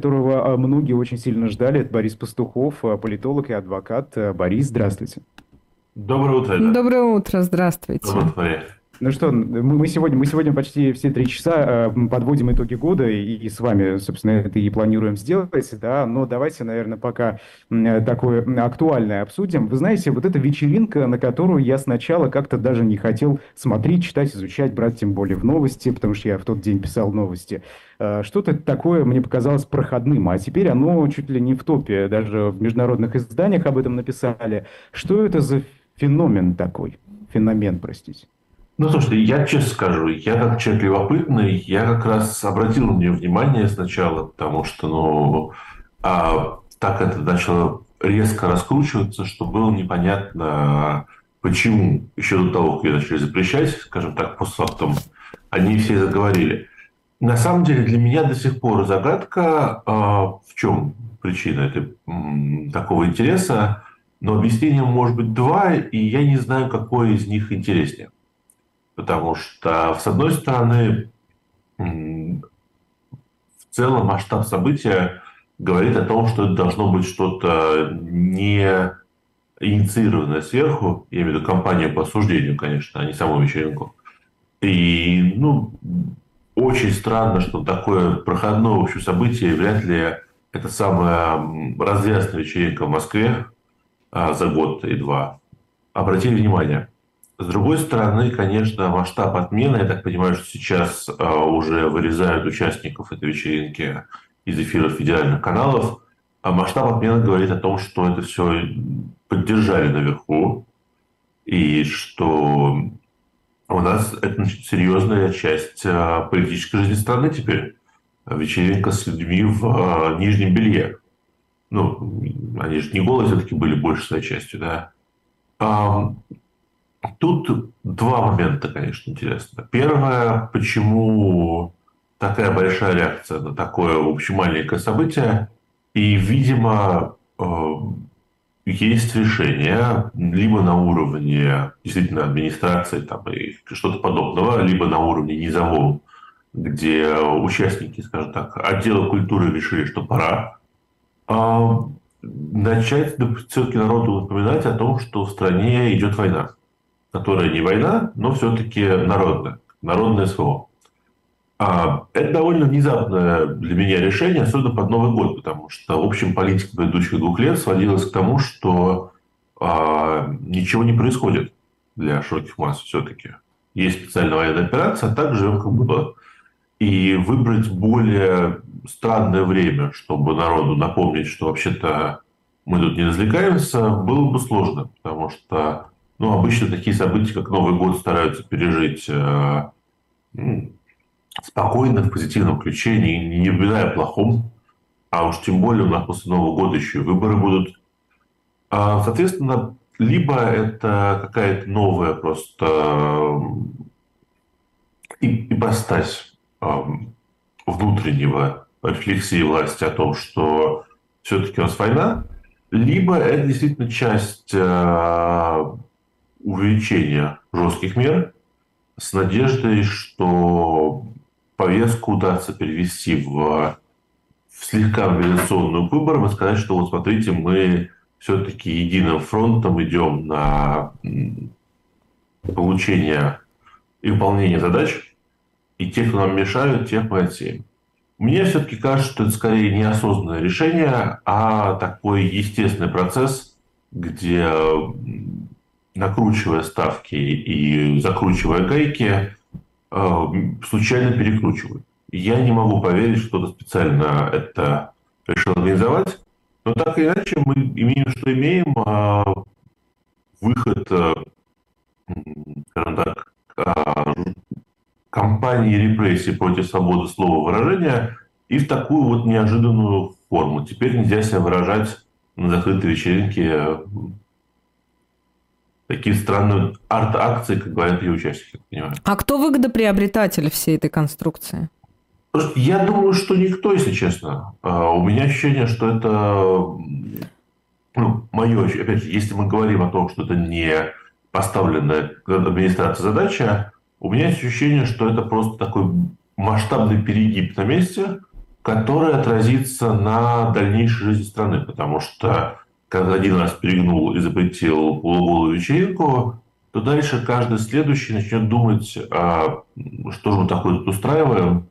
которого многие очень сильно ждали. Это Борис Пастухов, политолог и адвокат. Борис, здравствуйте. Доброе утро. Доброе утро, здравствуйте. Доброе утро. Ну что, мы сегодня, мы сегодня почти все три часа э, подводим итоги года, и, и с вами, собственно, это и планируем сделать, да, но давайте, наверное, пока такое актуальное обсудим. Вы знаете, вот эта вечеринка, на которую я сначала как-то даже не хотел смотреть, читать, изучать, брать тем более в новости, потому что я в тот день писал новости, э, что-то такое мне показалось проходным, а теперь оно чуть ли не в топе, даже в международных изданиях об этом написали. Что это за феномен такой? Феномен, простите. Ну, слушайте, я честно скажу, я как человек любопытный, я как раз обратил на нее внимание сначала, потому что, ну, а, так это начало резко раскручиваться, что было непонятно, почему еще до того, как ее начали запрещать, скажем так, постфактум, они все заговорили. На самом деле для меня до сих пор загадка, а, в чем причина этой, такого интереса, но объяснение может быть два, и я не знаю, какое из них интереснее. Потому что, с одной стороны, в целом масштаб события говорит о том, что это должно быть что-то не инициированное сверху, я имею в виду компанию по осуждению, конечно, а не саму вечеринку. И, ну, очень странно, что такое проходное общее событие, вряд ли это самая развязная вечеринка в Москве а, за год и два. Обратили внимание – с другой стороны, конечно, масштаб отмены, я так понимаю, что сейчас а, уже вырезают участников этой вечеринки из эфиров федеральных каналов, а масштаб отмены говорит о том, что это все поддержали наверху, и что у нас это значит, серьезная часть а, политической жизни страны теперь. Вечеринка с людьми в а, нижнем белье. Ну, они же не голые все-таки были большей своей частью, да. Тут два момента, конечно, интересно. Первое, почему такая большая реакция на такое, в общем, маленькое событие. И, видимо, э, есть решение либо на уровне действительно администрации там, и что-то подобного, либо на уровне низовом, где участники, скажем так, отдела культуры решили, что пора а, начать все-таки народу напоминать о том, что в стране идет война которая не война, но все-таки народная, народное СВО. А, это довольно внезапное для меня решение, особенно под Новый год, потому что, в общем, политика предыдущих двух лет сводилась к тому, что а, ничего не происходит для широких масс все-таки. Есть специальная военная операция, а так живем как было. И выбрать более странное время, чтобы народу напомнить, что вообще-то мы тут не развлекаемся, было бы сложно, потому что ну, обычно такие события, как Новый год, стараются пережить э, ну, спокойно, в позитивном ключе, не, не о плохом. А уж тем более у нас после Нового года еще и выборы будут. А, соответственно, либо это какая-то новая просто э, ипостась э, внутреннего рефлексии власти о том, что все-таки у нас война, либо это действительно часть э, увеличения жестких мер с надеждой, что повестку удастся перевести в, в слегка мобилизационную выбор и сказать, что вот смотрите, мы все-таки единым фронтом идем на получение и выполнение задач, и те, кто нам мешают, тех мы отсеем. Мне все-таки кажется, что это скорее неосознанное решение, а такой естественный процесс, где накручивая ставки и закручивая гайки, э, случайно перекручивают. Я не могу поверить, что кто-то специально это решил организовать. Но так или иначе мы имеем, что имеем. А выход, э, скажем так, а, кампании репрессий против свободы слова выражения и в такую вот неожиданную форму. Теперь нельзя себя выражать на закрытой вечеринке такие странные арт-акции, как говорят ее участники. Понимаю. А кто выгодоприобретатель всей этой конструкции? Я думаю, что никто, если честно. А, у меня ощущение, что это ну, мое, опять же, если мы говорим о том, что это не поставленная администрация задача, у меня есть ощущение, что это просто такой масштабный перегиб на месте, которое отразится на дальнейшей жизни страны, потому что когда один раз перегнул и запретил полуголую вечеринку, то дальше каждый следующий начнет думать, а что же мы такое тут устраиваем,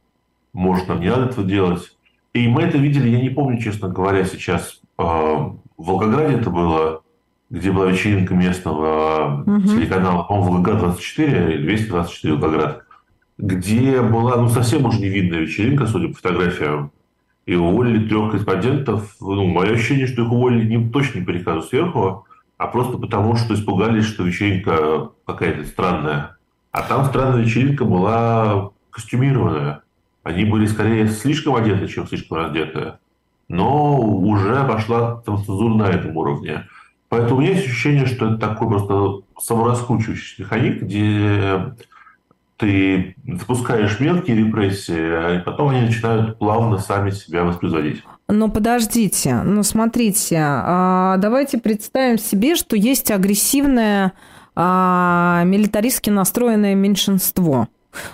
может, нам не надо этого делать. И мы это видели, я не помню, честно говоря, сейчас а, в Волгограде это было, где была вечеринка местного угу. телеканала, по-моему, ВГ-24 или 224 Волгоград, где была ну, совсем уже невидная вечеринка, судя по фотографиям, и уволили трех корреспондентов. Ну, мое ощущение, что их уволили не, точно не по приказу сверху, а просто потому, что испугались, что вечеринка какая-то странная. А там странная вечеринка была костюмированная. Они были скорее слишком одеты, чем слишком раздеты. Но уже пошла цензура на этом уровне. Поэтому у меня есть ощущение, что это такой просто самораскручивающийся механизм, где ты запускаешь мелкие репрессии, и потом они начинают плавно сами себя воспроизводить. Но подождите, ну смотрите, а, давайте представим себе, что есть агрессивное а, милитаристски настроенное меньшинство.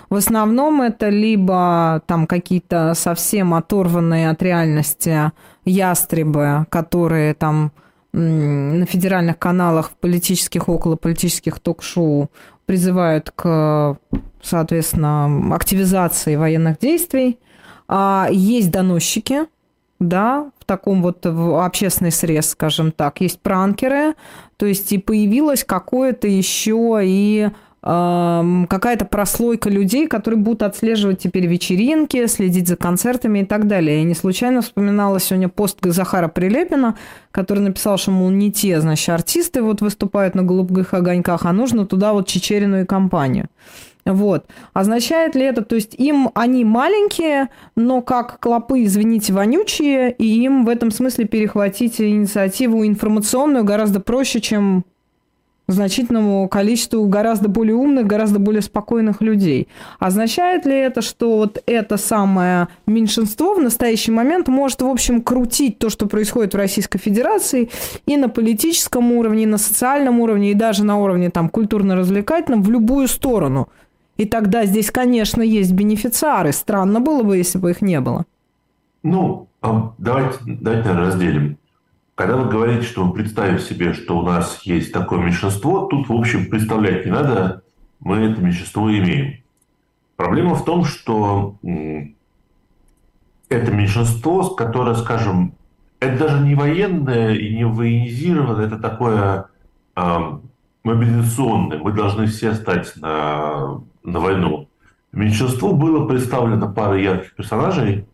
В основном это либо там какие-то совсем оторванные от реальности ястребы, которые там на федеральных каналах, в политических, околополитических ток-шоу призывают к, соответственно, активизации военных действий. А есть доносчики, да, в таком вот в общественный срез, скажем так. Есть пранкеры, то есть и появилось какое-то еще и какая-то прослойка людей, которые будут отслеживать теперь вечеринки, следить за концертами и так далее. Я не случайно вспоминала сегодня пост Захара Прилепина, который написал, что, мол, не те, значит, артисты вот выступают на голубых огоньках, а нужно туда вот Чечерину и компанию. Вот. Означает ли это, то есть им они маленькие, но как клопы, извините, вонючие, и им в этом смысле перехватить инициативу информационную гораздо проще, чем значительному количеству гораздо более умных, гораздо более спокойных людей. Означает ли это, что вот это самое меньшинство в настоящий момент может, в общем, крутить то, что происходит в Российской Федерации и на политическом уровне, и на социальном уровне, и даже на уровне там культурно-развлекательном в любую сторону? И тогда здесь, конечно, есть бенефициары. Странно было бы, если бы их не было. Ну, а давайте, давайте наверное, разделим. Когда вы говорите, что мы представим себе, что у нас есть такое меньшинство, тут, в общем, представлять не надо, мы это меньшинство имеем. Проблема в том, что это меньшинство, которое, скажем, это даже не военное и не военизированное, это такое э, мобилизационное. Мы должны все стать на, на войну. Меньшинству было представлено пара ярких персонажей,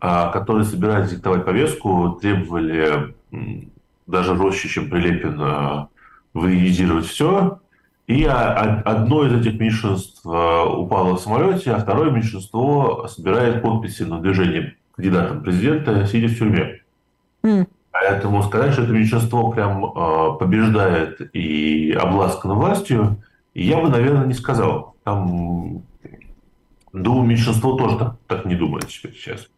а, которые собирались диктовать повестку, требовали даже жестче, чем Прилепин, военизировать все. И одно из этих меньшинств а, упало в самолете, а второе меньшинство собирает подписи на движение кандидатом президента, сидя в тюрьме. Mm. Поэтому сказать, что это меньшинство прям побеждает и обласкано властью, я бы, наверное, не сказал. Там, думаю, меньшинство тоже так, так не думает сейчас.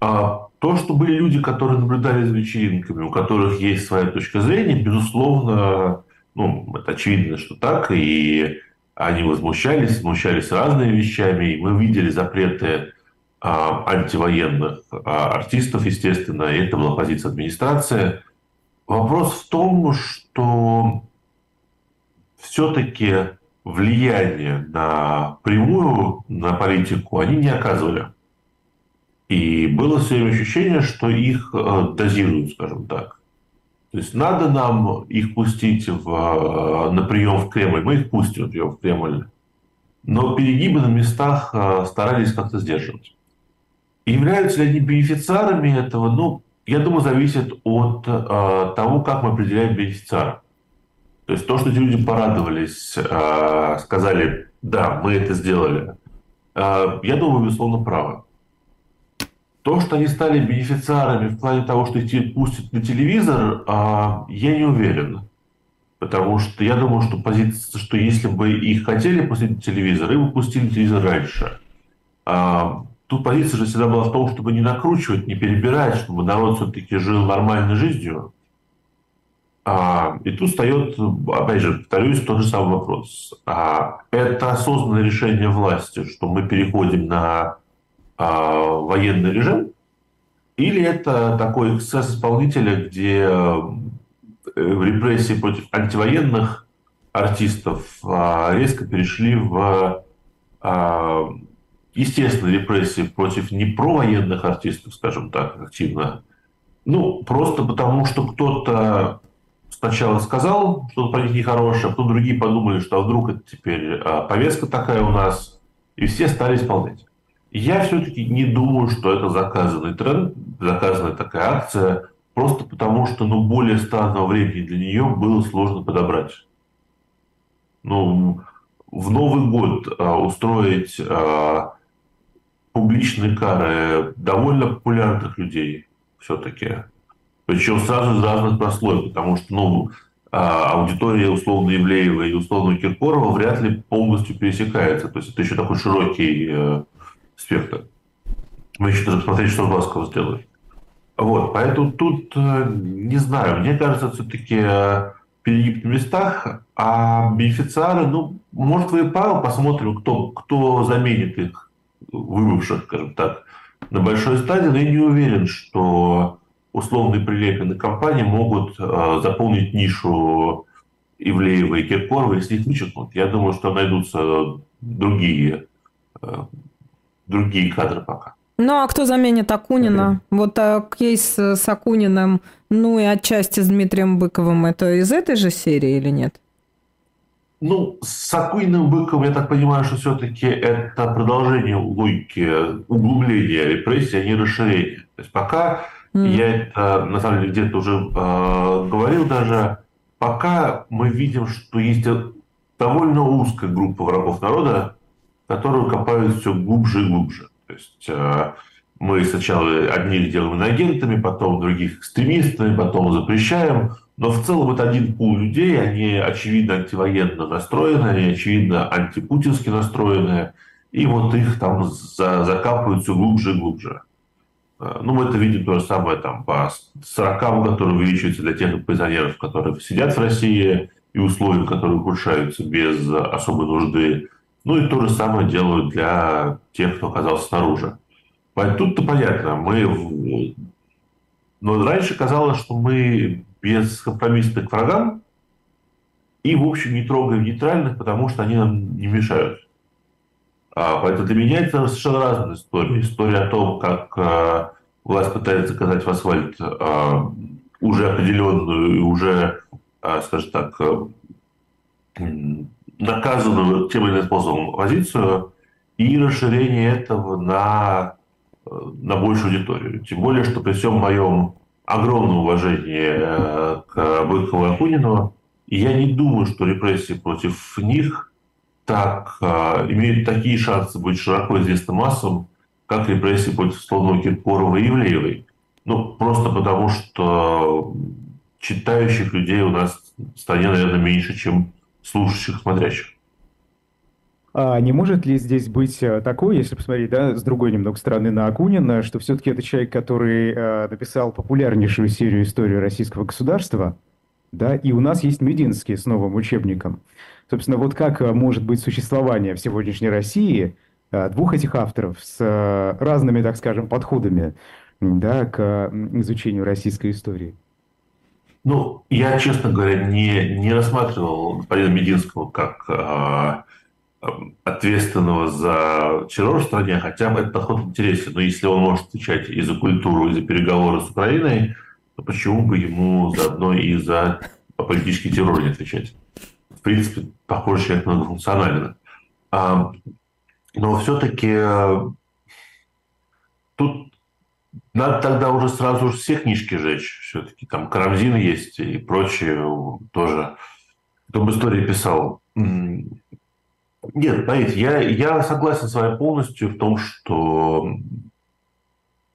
А то, что были люди, которые наблюдали за вечеринками, у которых есть своя точка зрения, безусловно, ну, это очевидно, что так, и они возмущались, возмущались разными вещами, и мы видели запреты антивоенных а, артистов, естественно, и это была позиция администрации. Вопрос в том, что все-таки влияние на прямую, на политику они не оказывали. И было все время ощущение, что их э, дозируют, скажем так. То есть надо нам их пустить в, э, на прием в Кремль, мы их пустим на прием в Кремль. Но перегибы на местах э, старались как-то сдерживать. Являются ли они бенефициарами этого? Ну, я думаю, зависит от э, того, как мы определяем бенефициара. То есть то, что эти люди порадовались, э, сказали, да, мы это сделали, э, я думаю, безусловно, правы. То, что они стали бенефициарами в плане того, что их пустят на телевизор, а, я не уверен. Потому что я думаю, что позиция, что если бы их хотели пустить на телевизор, их бы пустили телевизор раньше. А, тут позиция же всегда была в том, чтобы не накручивать, не перебирать, чтобы народ все-таки жил нормальной жизнью. А, и тут встает, опять же, повторюсь, тот же самый вопрос. Это осознанное решение власти, что мы переходим на военный режим, или это такой эксцесс исполнителя, где репрессии против антивоенных артистов резко перешли в естественные репрессии против непровоенных артистов, скажем так, активно. Ну, просто потому, что кто-то сначала сказал что-то про них нехорошее, а потом другие подумали, что а вдруг это теперь а, повестка такая у нас, и все стали исполнять. Я все-таки не думаю, что это заказанный тренд, заказанная такая акция, просто потому что ну, более странного времени для нее было сложно подобрать. Ну, в Новый год а, устроить а, публичные кары довольно популярных людей все-таки. Причем сразу из разных прослоек, потому что ну, а, аудитория условно Евлеева и условно Киркорова вряд ли полностью пересекается. То есть это еще такой широкий э, спектр. Мы еще даже посмотреть, что Глазков сделает. Вот, поэтому тут, э, не знаю, мне кажется, все-таки э, перегиб на местах, а бенефициары, ну, может, вы и правы, посмотрим, кто, кто заменит их выбывших, скажем так, на большой стадии, но я не уверен, что условные прилепины компании могут э, заполнить нишу Ивлеева и Киркорова, если их вычеркнут. Я думаю, что найдутся другие, э, другие кадры пока. Ну, а кто заменит Акунина? Okay. Вот а, кейс с Акуниным, ну и отчасти с Дмитрием Быковым, это из этой же серии или нет? Ну, с Акуиным Быковым, я так понимаю, что все-таки это продолжение логики углубления репрессий, а не расширения. То есть пока mm. я это, на самом деле, где-то уже э, говорил даже, пока мы видим, что есть довольно узкая группа врагов народа, которые копают все глубже и глубже. То есть э, мы сначала одних делаем агентами, потом других экстремистами, потом запрещаем, но в целом это один пул людей, они очевидно антивоенно настроены, они очевидно антипутински настроены, и вот их там за, закапывают все глубже и глубже. А, ну, мы это видим то же самое там по 40, которые увеличиваются для тех пенсионеров, которые сидят в России, и условия, которые ухудшаются без особой нужды. Ну и то же самое делают для тех, кто оказался снаружи. Тут-то понятно, мы... Но раньше казалось, что мы бескомпромиссны к врагам и, в общем, не трогаем нейтральных, потому что они нам не мешают. А, поэтому для меня это совершенно разная история. История о том, как а, власть пытается заказать в асфальт а, уже определенную, уже, а, скажем так, наказанную тем или иным способом позицию и расширение этого на, на большую аудиторию. Тем более, что при всем моем огромное уважение э, к Быкову и Акунину. Я не думаю, что репрессии против них так, э, имеют такие шансы быть широко известным массам, как репрессии против Слонова, Киркорова и Ивлеевой. Ну, просто потому что читающих людей у нас в стране, наверное, меньше, чем слушающих, смотрящих. А не может ли здесь быть э, такое, если посмотреть да, с другой немного стороны на Акунина, что все-таки это человек, который э, написал популярнейшую серию истории российского государства, да, и у нас есть Мединский с новым учебником. Собственно, вот как э, может быть существование в сегодняшней России э, двух этих авторов с разными, так скажем, подходами да, к изучению российской истории? Ну, я, честно говоря, не, не рассматривал господина Мединского как э, ответственного за террор в стране, хотя этот подход интересен. Но если он может отвечать и за культуру, и за переговоры с Украиной, то почему бы ему заодно и за политический террор не отвечать? В принципе, похоже, человек. А, но все-таки э, тут надо тогда уже сразу же все книжки жечь. Все-таки там Карамзин есть и прочее тоже. Кто бы истории писал. Нет, поверьте, я, я согласен с вами полностью в том, что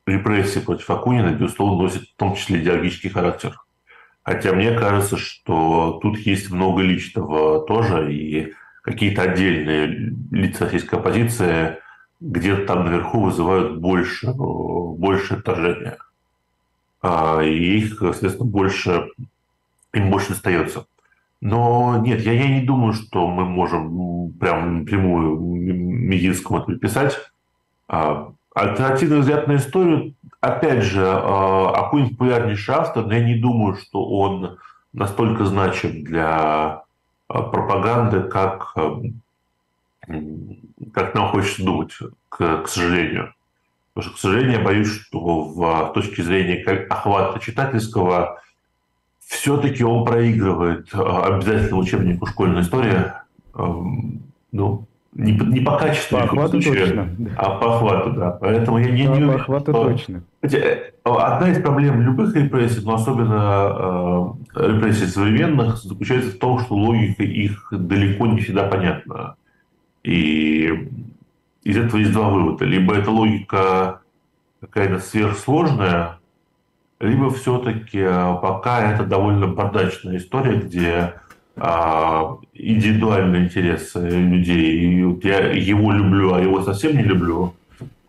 репрессии против Акунина, безусловно, носят в том числе идеологический характер. Хотя мне кажется, что тут есть много личного тоже, и какие-то отдельные лица российской оппозиции где-то там наверху вызывают больше, больше отторжения. А, и их, соответственно, больше, им больше достается. Но нет, я, я не думаю, что мы можем прям напрямую Мединскому это приписать. А, альтернативный взгляд на историю, опять же, какой-нибудь популярнейший автор, но я не думаю, что он настолько значим для пропаганды, как, как нам хочется думать, к, к сожалению. Потому что, к сожалению, я боюсь, что в точке зрения охвата читательского все-таки он проигрывает обязательно учебнику «Школьная история». Ну, не, не по качеству, по охвату случае, точно. а по охвату, да. Поэтому я не, не уверен, по охвату что... точно. Э, одна из проблем любых репрессий, но особенно э, репрессий современных, заключается в том, что логика их далеко не всегда понятна. И из этого есть два вывода. Либо эта логика какая-то сверхсложная, либо все-таки э, пока это довольно бардачная история, где а, индивидуальные интересы людей, я его люблю, а его совсем не люблю,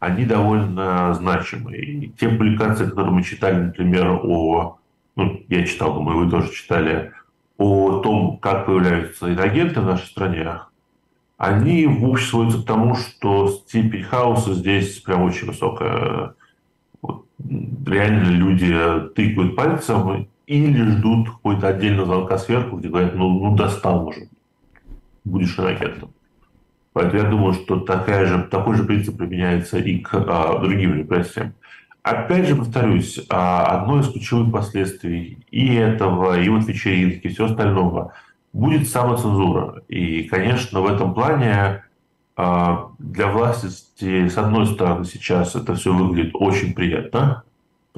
они довольно значимы. И те публикации, которые мы читали, например, о, ну, я читал, думаю, вы тоже читали, о том, как появляются иногенты в нашей стране, они в общем сводятся к тому, что степень хаоса здесь прям очень высокая. Реально люди тыкают пальцем или ждут какой-то отдельного звонка сверху, где говорят, ну, ну достал уже, будешь ракетом. Поэтому я думаю, что такая же, такой же принцип применяется и к а, другим репрессиям. Опять же, повторюсь, а, одно из ключевых последствий и этого, и вот вечеринки, и всего остального будет самоцензура. И, конечно, в этом плане для власти, с одной стороны, сейчас это все выглядит очень приятно,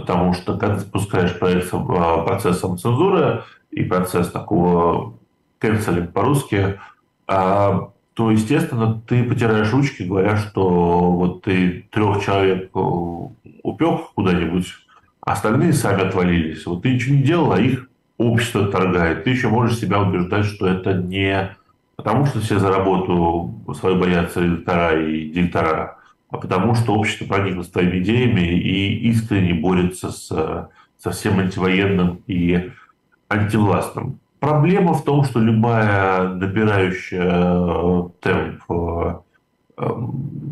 Потому что когда ты запускаешь проект, а, процесс самоцензуры и процесс такого канцелинг по-русски, а, то, естественно, ты потираешь ручки, говоря, что вот ты трех человек э, упек куда-нибудь, остальные сами отвалились. Вот ты ничего не делал, а их общество торгает. Ты еще можешь себя убеждать, что это не потому, что все за работу свою боятся редактора и директора, а потому что общество проникло своими идеями и искренне борется с, со всем антивоенным и антивластным. Проблема в том, что любая набирающая э, темп э, э,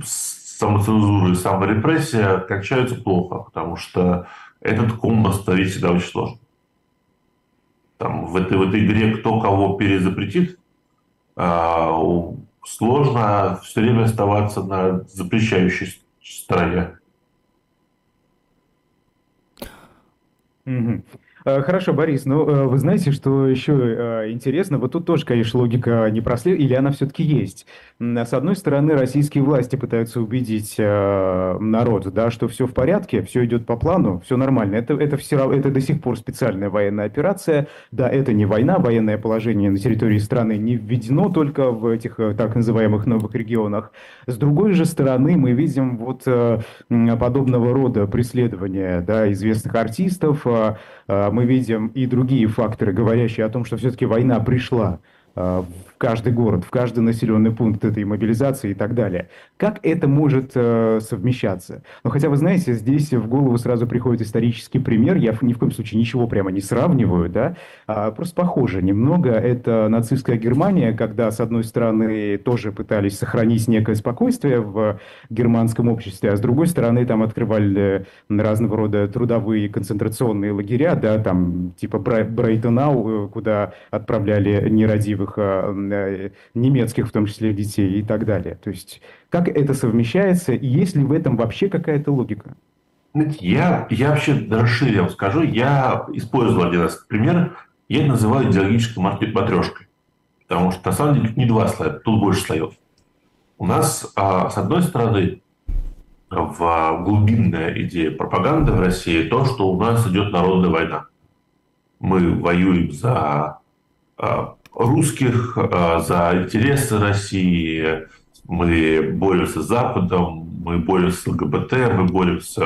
самоцензуры и саморепрессия кончаются плохо, потому что этот ком остановить всегда очень сложно. Там, в, этой, в этой игре кто кого перезапретит, сложно все время оставаться на запрещающей стороне. Mm-hmm. Э, хорошо, Борис, ну э, вы знаете, что еще э, интересно, вот тут тоже, конечно, логика не прослед... или она все-таки есть. С одной стороны, российские власти пытаются убедить народ, да, что все в порядке, все идет по плану, все нормально. Это, это, все, это до сих пор специальная военная операция. Да, это не война, военное положение на территории страны не введено только в этих так называемых новых регионах. С другой же стороны, мы видим вот подобного рода преследования да, известных артистов, мы видим и другие факторы, говорящие о том, что все-таки война пришла Э, каждый город, в каждый населенный пункт этой мобилизации и так далее. Как это может э, совмещаться? Ну, хотя, вы знаете, здесь в голову сразу приходит исторический пример. Я ни в коем случае ничего прямо не сравниваю, да, а просто похоже немного. Это нацистская Германия, когда, с одной стороны, тоже пытались сохранить некое спокойствие в германском обществе, а с другой стороны, там открывали разного рода трудовые концентрационные лагеря, да, там типа Брейтенау, э, куда отправляли нерадивых э, немецких, в том числе, детей и так далее. То есть как это совмещается и есть ли в этом вообще какая-то логика? Я, я вообще расширил вам скажу. Я использовал один раз пример. Я это называю идеологической матрешкой. Потому что, на самом деле, тут не два слоя, тут больше слоев. У нас, а, с одной стороны, в глубинная идея пропаганды в России то, что у нас идет народная война. Мы воюем за а, русских, а, за интересы России. Мы боремся с Западом, мы боремся с ЛГБТ, мы боремся...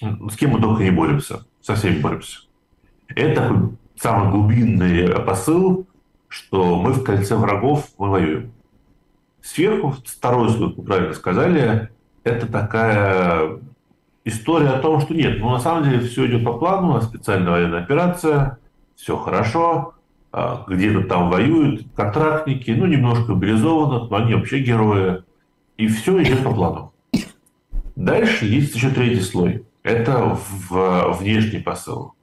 С кем мы только не боремся. Со всеми боремся. Это самый глубинный посыл, что мы в кольце врагов, мы воюем. Сверху, второй слой, вы правильно сказали, это такая история о том, что нет, ну на самом деле все идет по плану, специальная военная операция, все хорошо, где-то там воюют контрактники, ну, немножко мобилизованных, но они вообще герои. И все идет по плану. Дальше есть еще третий слой. Это в внешний посыл.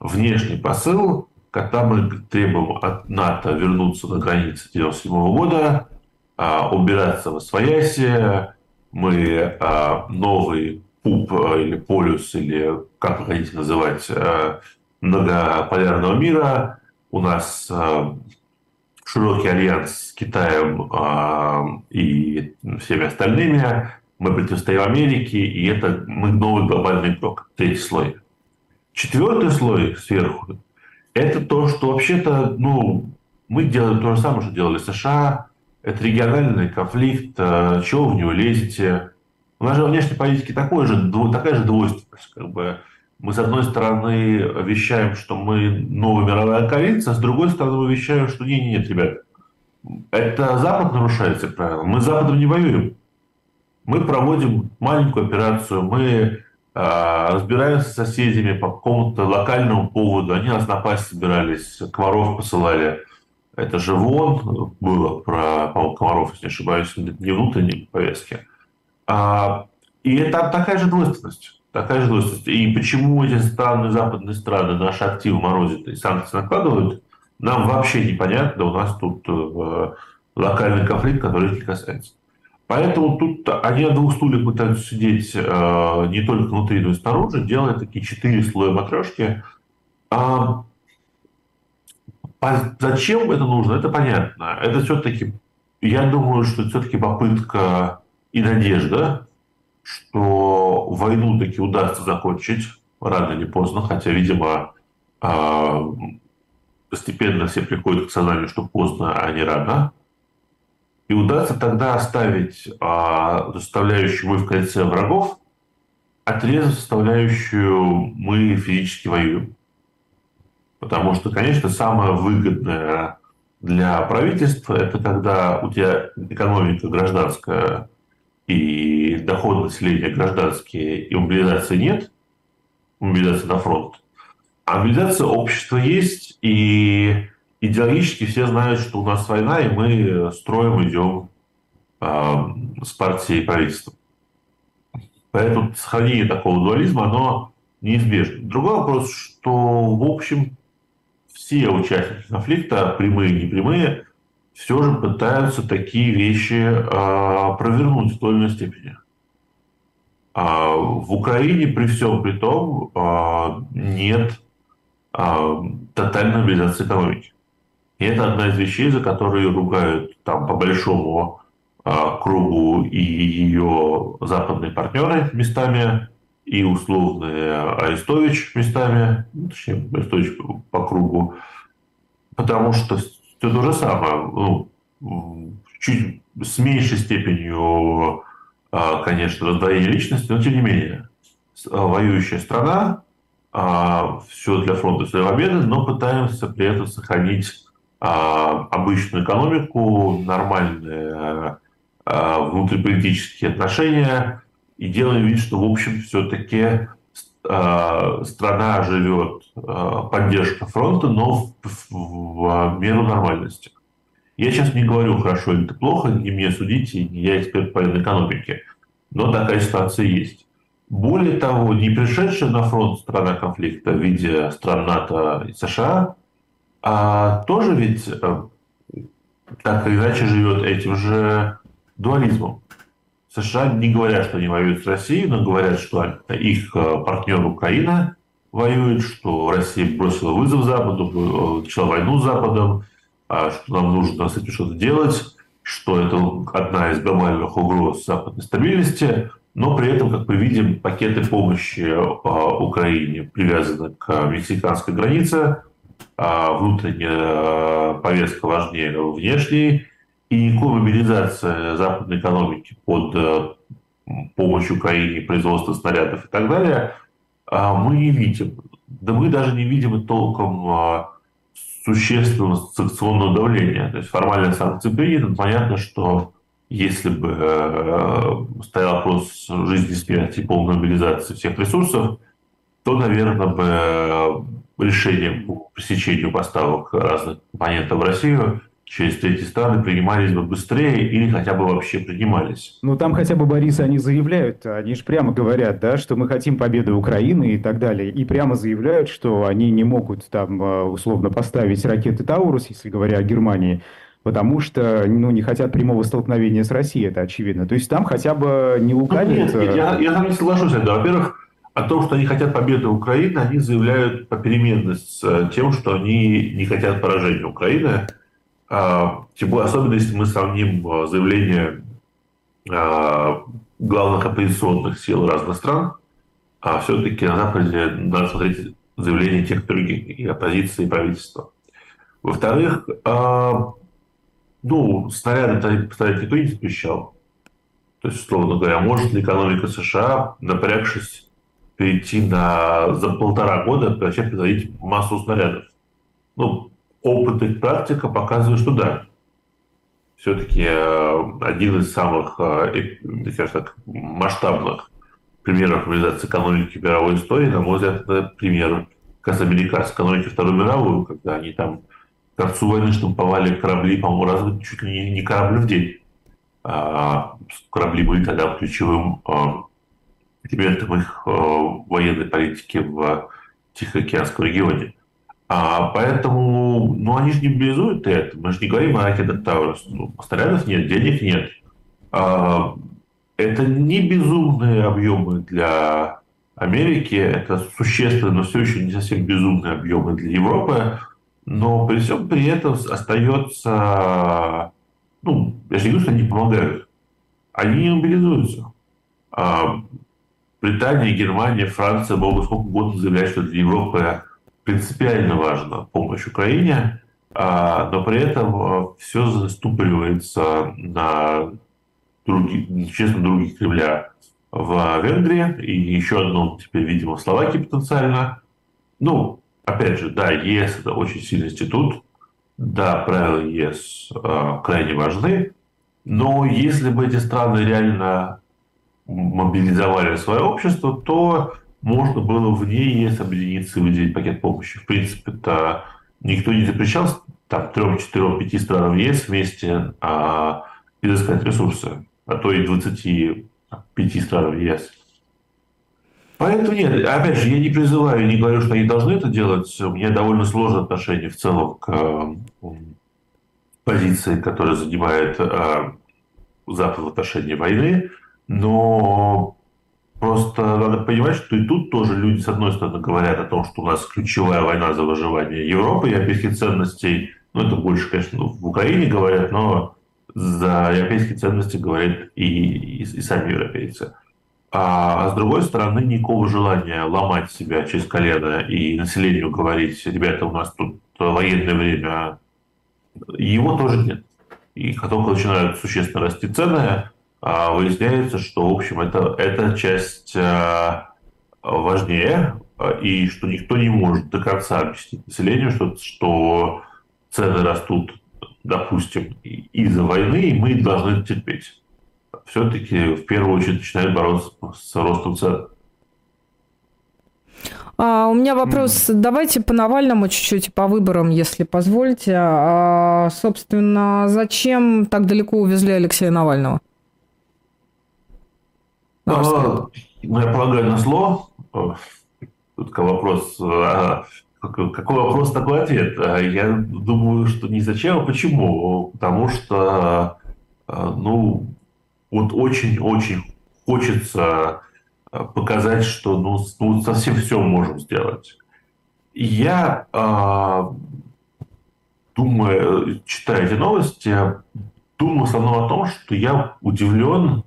Внешний посыл, когда мы требуем от НАТО вернуться на границы 1997 года, а, убираться в свояси, мы а, новый ПУП или полюс, или как вы хотите называть, а, многополярного мира. У нас широкий альянс с Китаем и всеми остальными. Мы противостоим Америке, и это мы новый глобальный игрок. Третий слой. Четвертый слой сверху – это то, что вообще-то ну, мы делаем то же самое, что делали США. Это региональный конфликт. Э, чего в него лезете? У нас же внешней политики такой же, такая же двойственность. Как бы мы, с одной стороны, вещаем, что мы новая мировая коалиция, а с другой стороны, мы вещаем, что нет, нет, ребят, это Запад нарушает все правила. Мы с Западом не воюем. Мы проводим маленькую операцию, мы э, разбираемся с соседями по какому-то локальному поводу. Они нас напасть собирались, комаров посылали. Это же вон было про комаров, если не ошибаюсь, не внутренней повестки. А, и это такая же двойственность. Такая двойственность. И почему эти страны, западные страны, наши активы морозят и санкции накладывают, нам вообще непонятно. У нас тут э, локальный конфликт, который их не касается. Поэтому тут они на двух стульях пытаются сидеть э, не только внутри, но и снаружи, делая такие четыре слоя матрешки. А, зачем это нужно? Это понятно. Это все-таки, я думаю, что это все-таки попытка и надежда, что войну таки удастся закончить рано или поздно, хотя, видимо, э, постепенно все приходят к сознанию, что поздно, а не рано. И удастся тогда оставить а, составляющую мы в кольце врагов, отрезав составляющую мы физически воюем. Потому что, конечно, самое выгодное для правительства это когда у тебя экономика гражданская и доход населения гражданские, и мобилизации нет, мобилизации на фронт, а мобилизация общества есть, и идеологически все знают, что у нас война, и мы строим, идем э, с партией и правительством. Поэтому сохранение такого дуализма, оно неизбежно. Другой вопрос, что, в общем, все участники конфликта, прямые и непрямые, все же пытаются такие вещи э, провернуть в той или иной степени. А в Украине при всем при том э, нет э, тотальной мобилизации экономики. И это одна из вещей, за которые ругают там по большому а, кругу и ее западные партнеры местами, и условные Арестович местами, точнее, Арестович по кругу, потому что все то же самое, ну, чуть с меньшей степенью, а, конечно, раздвоения личности, но тем не менее, воюющая страна, а, все для фронта, все для победы, но пытаемся при этом сохранить а, обычную экономику, нормальные а, внутриполитические отношения. И делаем вид, что, в общем, все-таки а, страна живет поддержка фронта, но в меру нормальности. Я сейчас не говорю, хорошо или плохо, не мне судите, я эксперт по экономике, но такая ситуация есть. Более того, не пришедшая на фронт страна конфликта в виде стран НАТО и США а тоже ведь э, так или иначе живет этим же дуализмом. США не говорят, что они воюют с Россией, но говорят, что их э, партнер Украина воюет, что Россия бросила вызов Западу, э, начала войну с Западом, а что нам нужно с этим что-то делать, что это одна из глобальных угроз западной стабильности, но при этом, как мы видим, пакеты помощи Украине привязаны к мексиканской границе, а внутренняя повестка важнее внешней, и никакой мобилизации западной экономики под э, помощь Украине, производство снарядов и так далее, а, мы не видим. Да мы даже не видим и толком а, существенного санкционного давления. То есть формальные санкции приняты, понятно, что если бы э, стоял вопрос жизни, смерти и полной мобилизации всех ресурсов, то, наверное, бы решением по пресечению поставок разных компонентов в Россию через третьи страны принимались бы быстрее или хотя бы вообще принимались. Ну, там хотя бы, Борис, они заявляют, они же прямо говорят, да, что мы хотим победы Украины и так далее. И прямо заявляют, что они не могут там э, условно поставить ракеты Таурус, если говоря о Германии, потому что ну, не хотят прямого столкновения с Россией, это очевидно. То есть там хотя бы не лукавят... Ну, нет, нет, я, я там не соглашусь. Да. Во-первых, о том, что они хотят победы Украины, они заявляют попеременно с э, тем, что они не хотят поражения Украины. А, тем более, особенно если мы сравним э, заявления а, главных оппозиционных сил разных стран, а все-таки на Западе надо смотреть заявления тех других, и оппозиции, и правительства. Во-вторых, а, ну, снаряды поставить никто не запрещал. То есть, условно говоря, может ли экономика США, напрягшись, перейти на, за полтора года, начать производить массу снарядов? Ну, опыт и практика показывают, что да. Все-таки э, один из самых, э, скажем так, масштабных примеров реализации экономики мировой истории, на мой взгляд, это пример как раз американской экономики Второй мировой, когда они там к концу войны штамповали корабли, по-моему, раз чуть ли не корабль в день. А корабли были тогда ключевым элементом их военной политики в Тихоокеанском регионе. А, поэтому, ну, они же не мобилизуют это. Мы же не говорим о ракетах Таурус. Ну, снарядов нет, денег нет. А, это не безумные объемы для Америки, это существенно, но все еще не совсем безумные объемы для Европы. Но при всем при этом остается... Ну, я же не говорю, что они помогают. Они не мобилизуются. А, Британия, Германия, Франция могут сколько угодно заявлять, что для Европы принципиально важна помощь Украине, а, но при этом а, все заступоривается на других, честно, других Кремля в Венгрии. И еще одно теперь, видимо, в Словакии потенциально. Ну, опять же, да, ЕС – это очень сильный институт, да, правила ЕС э, крайне важны, но если бы эти страны реально мобилизовали свое общество, то можно было вне ЕС объединиться и выделить пакет помощи. В принципе, то никто не запрещал там трем, четырем, пяти странам ЕС вместе а, изыскать ресурсы, а то и 25 странам ЕС. Поэтому нет, опять же, я не призываю, не говорю, что они должны это делать. У меня довольно сложное отношение в целом к позиции, которую занимает а, Запад в отношении войны. Но Просто надо понимать, что и тут тоже люди, с одной стороны, говорят о том, что у нас ключевая война за выживание Европы европейских ценностей. Ну, это больше, конечно, в Украине говорят, но за европейские ценности говорят и, и, и сами европейцы. А, а с другой стороны, никакого желания ломать себя через колено и населению говорить, ребята, у нас тут военное время, его тоже нет. И как только начинают существенно расти цены, а, выясняется, что, в общем, это, эта часть а, важнее, а, и что никто не может до конца объяснить населению, что, что цены растут, допустим, из-за войны, и мы должны терпеть. Все-таки в первую очередь начинают бороться с ростом цен. А, у меня вопрос. Mm. Давайте по Навальному чуть-чуть, по выборам, если позволите. А, собственно, зачем так далеко увезли Алексея Навального? А, ну, я полагаю, на зло. Тут вопрос, а, какой вопрос, такой ответ. А, я думаю, что не зачем, а почему. Потому что, ну, вот очень-очень хочется показать, что ну, ну совсем все можем сделать. Я думаю, читая эти новости, думаю в основном о том, что я удивлен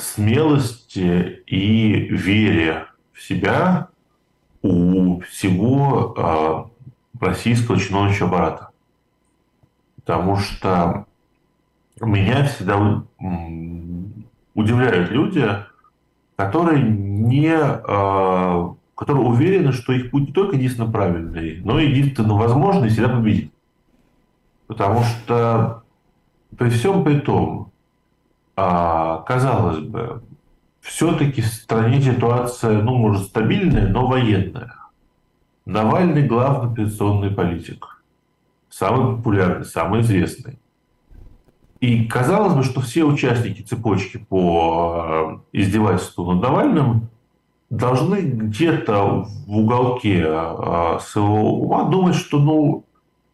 смелости и вере в себя у всего э, российского чиновничьего аппарата. Потому что меня всегда удивляют люди, которые не э, которые уверены, что их путь не только единственно правильный, но и единственно возможный всегда победит. Потому что при всем при том, а, казалось бы, все-таки в стране ситуация, ну, может, стабильная, но военная. Навальный главный операционный политик. самый популярный, самый известный. И казалось бы, что все участники цепочки по э, издевательству над Навальным должны где-то в уголке э, своего ума думать, что ну,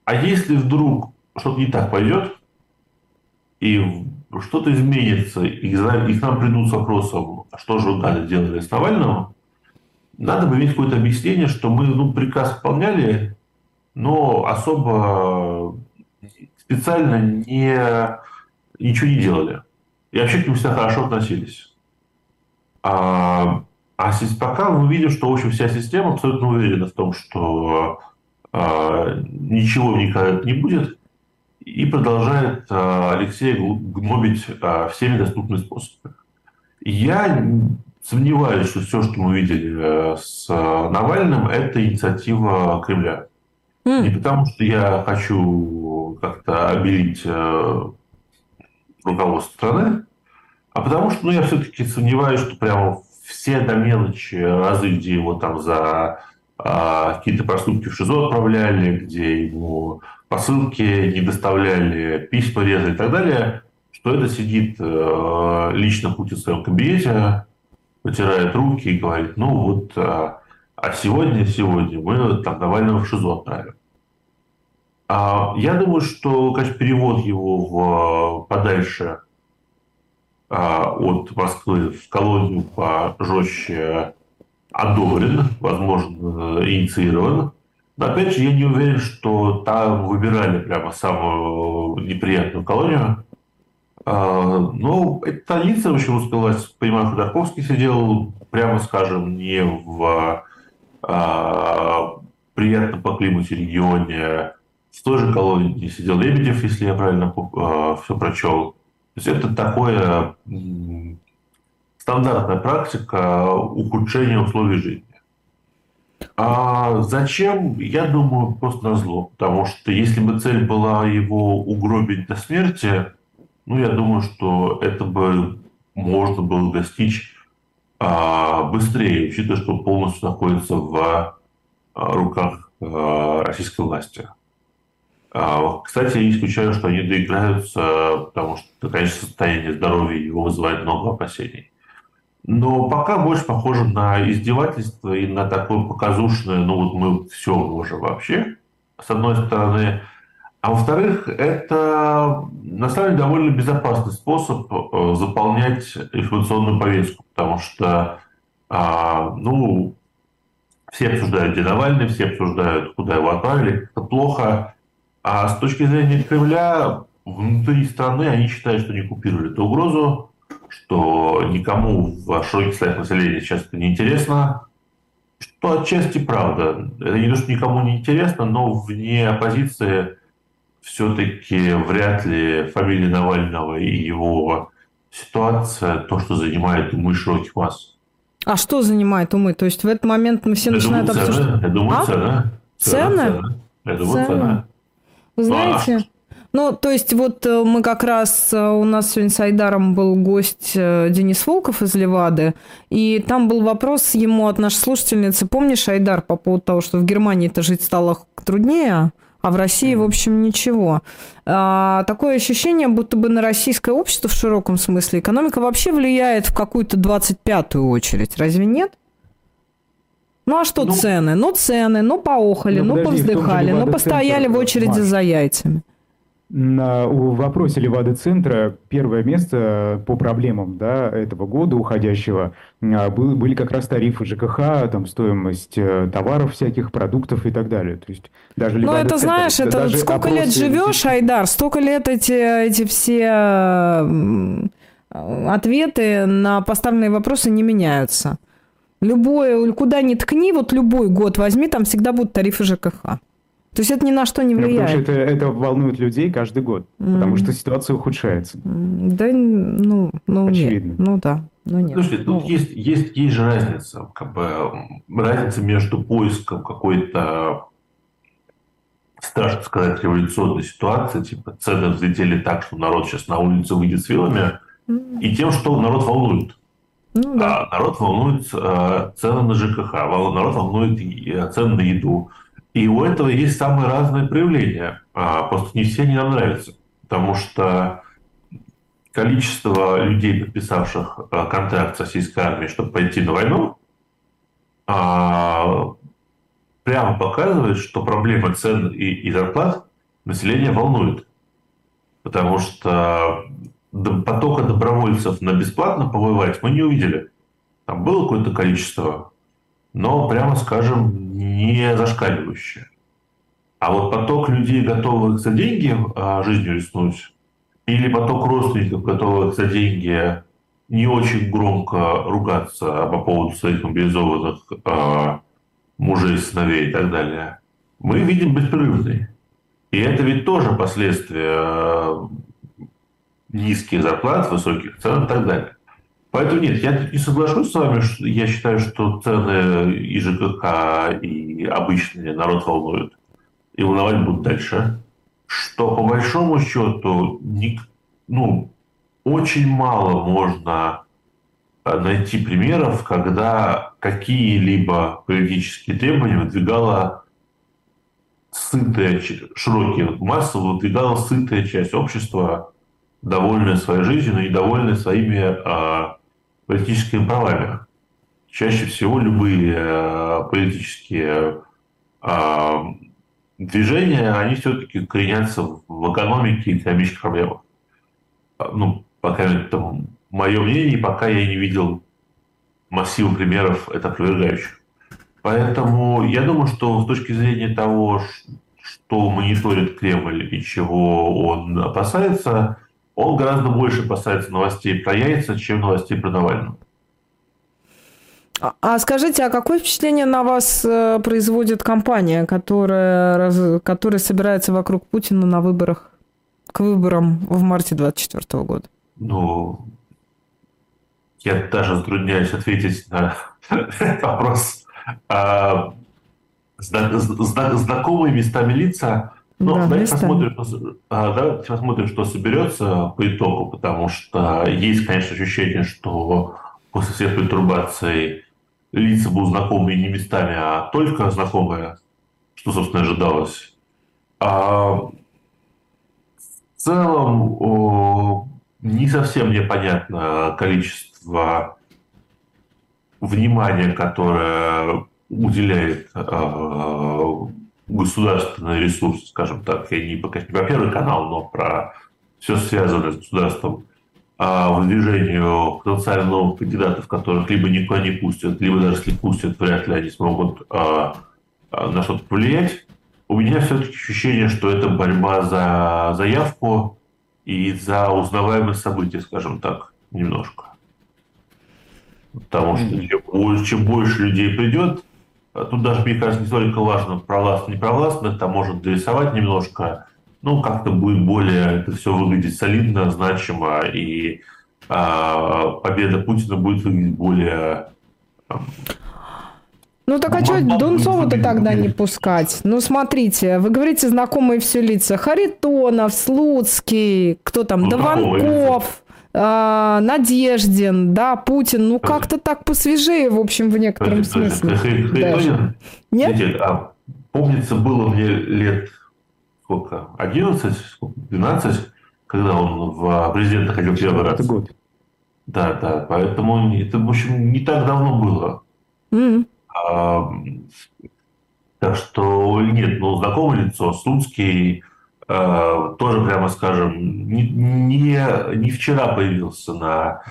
а если вдруг что-то не так пойдет, и что-то изменится, и, к нам придут с вопросом, а что же вы далее делали с Навальным, надо бы иметь какое-то объяснение, что мы ну, приказ выполняли, но особо специально не, ничего не делали. И вообще к ним всегда хорошо относились. А, а пока мы видим, что, в общем, вся система абсолютно уверена в том, что а, ничего никогда не будет, и продолжает а, Алексей гнобить а, всеми доступными способами. Я сомневаюсь, что все, что мы видели э, с Навальным, это инициатива Кремля. Mm. Не потому, что я хочу как-то обелить э, руководство страны, а потому что ну, я все-таки сомневаюсь, что прямо все до мелочи разы, где его там за а, какие-то проступки в ШИЗО отправляли, где ему посылки не доставляли, письма резали и так далее, что это сидит э, лично Путин в своем кабинете, потирает руки и говорит, ну вот, а, а сегодня, сегодня мы там Навального в ШИЗО отправим. А, я думаю, что, конечно, перевод его в, подальше а, от Москвы в колонию пожестче одобрен, возможно, инициирован. Опять же, я не уверен, что там выбирали прямо самую неприятную колонию. А, ну, это столица, в общем, успелась, понимаю, Ходорковский сидел, прямо скажем, не в а, приятном по климате регионе. В той же колонии сидел Лебедев, если я правильно а, все прочел. То есть это такое стандартная практика ухудшения условий жизни. А зачем? Я думаю, просто на зло. Потому что если бы цель была его угробить до смерти, ну, я думаю, что это бы можно было достичь а, быстрее, учитывая, что полностью находится в а, руках а, российской власти. А, кстати, я исключаю, что они доиграются, потому что, конечно, состояние здоровья его вызывает много опасений. Но пока больше похоже на издевательство и на такое показушное, ну вот мы все можем вообще, с одной стороны. А во-вторых, это на самом деле довольно безопасный способ э, заполнять информационную повестку, потому что, а, ну, все обсуждают, где Навальный, все обсуждают, куда его отправили, это плохо. А с точки зрения Кремля, внутри страны они считают, что не купировали эту угрозу, что никому в широких слоях населения сейчас это не интересно, что отчасти правда. Это не то, что никому не интересно, но вне оппозиции все-таки вряд ли фамилия Навального и его ситуация то, что занимает умы широких масс. А что занимает умы? То есть в этот момент мы все я начинают думаю, обсуждать... Я думаю, а? цена. Цена? цена. Я думаю, цена. цена. Вы знаете... Ну, то есть вот э, мы как раз, э, у нас сегодня с Айдаром был гость э, Денис Волков из Левады, и там был вопрос ему от нашей слушательницы, помнишь, Айдар, по поводу того, что в Германии-то жить стало труднее, а в России, в общем, ничего. А, такое ощущение, будто бы на российское общество в широком смысле экономика вообще влияет в какую-то 25-ю очередь. Разве нет? Ну а что ну, цены? Ну цены, ну поохали, ну, ну повздыхали, ну постояли в очереди Маш. за яйцами. На, в вопросе Левады-центра первое место по проблемам да, этого года уходящего а, был, были как раз тарифы ЖКХ, там, стоимость э, товаров всяких, продуктов и так далее. То есть даже Ну это знаешь, это сколько лет живешь, Айдар, столько лет эти, эти все ответы на поставленные вопросы не меняются. Любое, куда ни ткни, вот любой год возьми, там всегда будут тарифы ЖКХ. То есть это ни на что не влияет. Ну, потому что это, это волнует людей каждый год, mm. потому что ситуация ухудшается. Да, ну, ну Очевидно. Нет. Ну да. Ну, нет. Слушайте, тут ну. есть, есть, есть же разница. Как бы, разница между поиском какой-то страшно сказать, революционной ситуации, типа цены взлетели так, что народ сейчас на улице выйдет с вилами, mm. и тем, что народ волнует. Ну, да. а народ волнует э, цены на ЖКХ, народ волнует э, цены на еду, И у этого есть самые разные проявления. А, просто не все они нам нравятся. Потому что количество людей, подписавших а, контракт с российской армией, чтобы пойти на войну, а, прямо показывает, что проблема цен и, и зарплат население волнует. Потому что потока добровольцев на бесплатно повоевать мы не увидели. Там было какое-то количество, но, прямо скажем, не зашкаливающее. А вот поток людей, готовых за деньги а, жизнью рискнуть, или поток родственников, готовых за деньги не очень громко ругаться по поводу своих мобилизованных э, мужей, сыновей и так далее, мы видим беспрерывный. И это ведь тоже последствия э, низких зарплат, высоких цен и так далее. Поэтому нет, я не соглашусь с вами, что я считаю, что цены и ЖКХ, и обычные народ волнуют. И волновать будут дальше. Что по большому счету, ну, очень мало можно э, найти примеров, когда какие-либо политические требования выдвигала сытая, широкие массы выдвигала сытая часть общества, довольная своей жизнью и довольная своими а, политическими правами. Чаще всего любые э, политические э, движения, они все-таки коренятся в экономике и экономических проблемах. А, ну, пока это мое мнение, пока я не видел массива примеров это опровергающих. Поэтому я думаю, что с точки зрения того, что мониторит Кремль и чего он опасается, он гораздо больше опасается новостей про яйца, чем новостей про Навального. А, а скажите, а какое впечатление на вас э, производит компания, которая, которая собирается вокруг Путина на выборах, к выборам в марте 2024 года? Ну, я даже затрудняюсь ответить на этот вопрос. А, знакомые местами лица ну, да, давайте, посмотрим, а, давайте посмотрим, что соберется по итогу, потому что есть, конечно, ощущение, что после всех пертурбаций лица будут знакомые не местами, а только знакомые, что, собственно, ожидалось. А в целом о, не совсем мне понятно количество внимания, которое уделяет э, государственные ресурсы, скажем так, я не, пока не про первый канал, но про все связанное с государством, а в движению потенциально новых кандидатов, которых либо никуда не пустят, либо даже если пустят, вряд ли они смогут а, а, на что-то повлиять. У меня все-таки ощущение, что это борьба за заявку и за узнаваемые события, скажем так, немножко. Потому что чем больше людей придет, Тут даже, мне кажется, не столько важно, провластно, не провластно, это может дорисовать немножко, ну, как-то будет более это все выглядеть солидно, значимо, и а, победа Путина будет выглядеть более... Ну так а что Дунцова-то тогда не пускать? Ну смотрите, вы говорите знакомые все лица. Харитонов, Слуцкий, кто там, ну, Дованков. А, Надеждин, да, Путин, ну как-то так посвежее, в общем, в некотором смысле. Харитонин? Нет? А, помнится, было мне лет сколько, 11, 12, когда он в президента ходил первый раз. Это год. Да, да, поэтому это, в общем, не так давно было. Mm-hmm. А, так что нет, ну, знакомое лицо, Слуцкий, Э, тоже, прямо скажем, не, не, не вчера появился на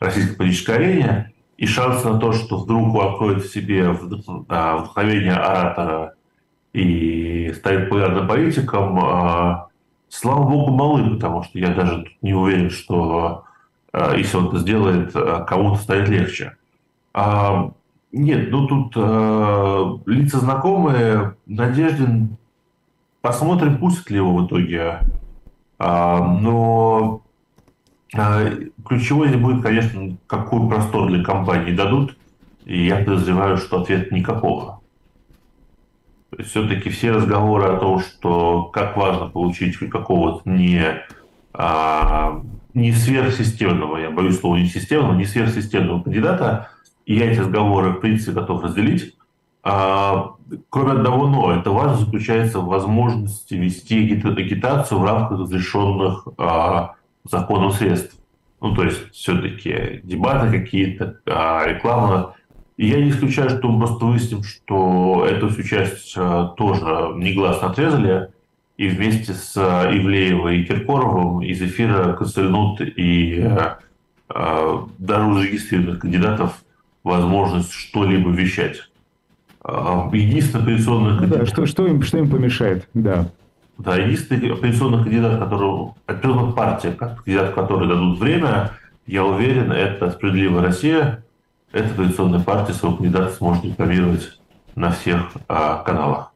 российской политической арене, и шанс на то, что вдруг откроет в себе э, вдохновение оратора и станет популярным политиком, э, слава богу, малы, потому что я даже не уверен, что если он это сделает, кому-то станет легче. А, нет, ну тут лица знакомые, Надеждин Посмотрим, пустят ли его в итоге. А, но а, ключевой будет, конечно, какой простор для компании дадут. И я подозреваю, что ответ никакого. Все-таки все разговоры о том, что как важно получить какого-то не, а, не сверхсистемного, я боюсь слова не системного, не сверхсистемного кандидата, и я эти разговоры, в принципе, готов разделить. А, кроме одного «но», это важно заключается в возможности вести агитацию в рамках разрешенных а, законом средств. Ну, то есть, все-таки дебаты какие-то, а, реклама. Я не исключаю, что мы просто выясним, что эту всю часть тоже негласно отрезали, и вместе с Ивлеевой и Киркоровым из эфира консольнут и даже зарегистрированных кандидатов возможность что-либо вещать. А, единственный оппозиционный кандидат... Да, что, что, им, что им помешает, да. Да, единственный оппозиционный кандидат, который, определенная партия, кандидат, который дадут время, я уверен, это «Справедливая Россия». Эта оппозиционная партия своего кандидата сможет рекламировать на всех а, каналах.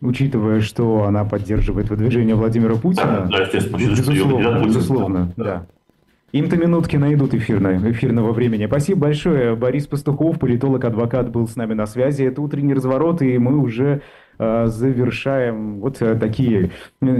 Учитывая, что она поддерживает выдвижение Владимира Путина, да, да безусловно, безусловно, да. да. Им-то минутки найдут эфирно, эфирного времени. Спасибо большое. Борис Пастухов, политолог-адвокат, был с нами на связи. Это утренний разворот, и мы уже э, завершаем вот э, такие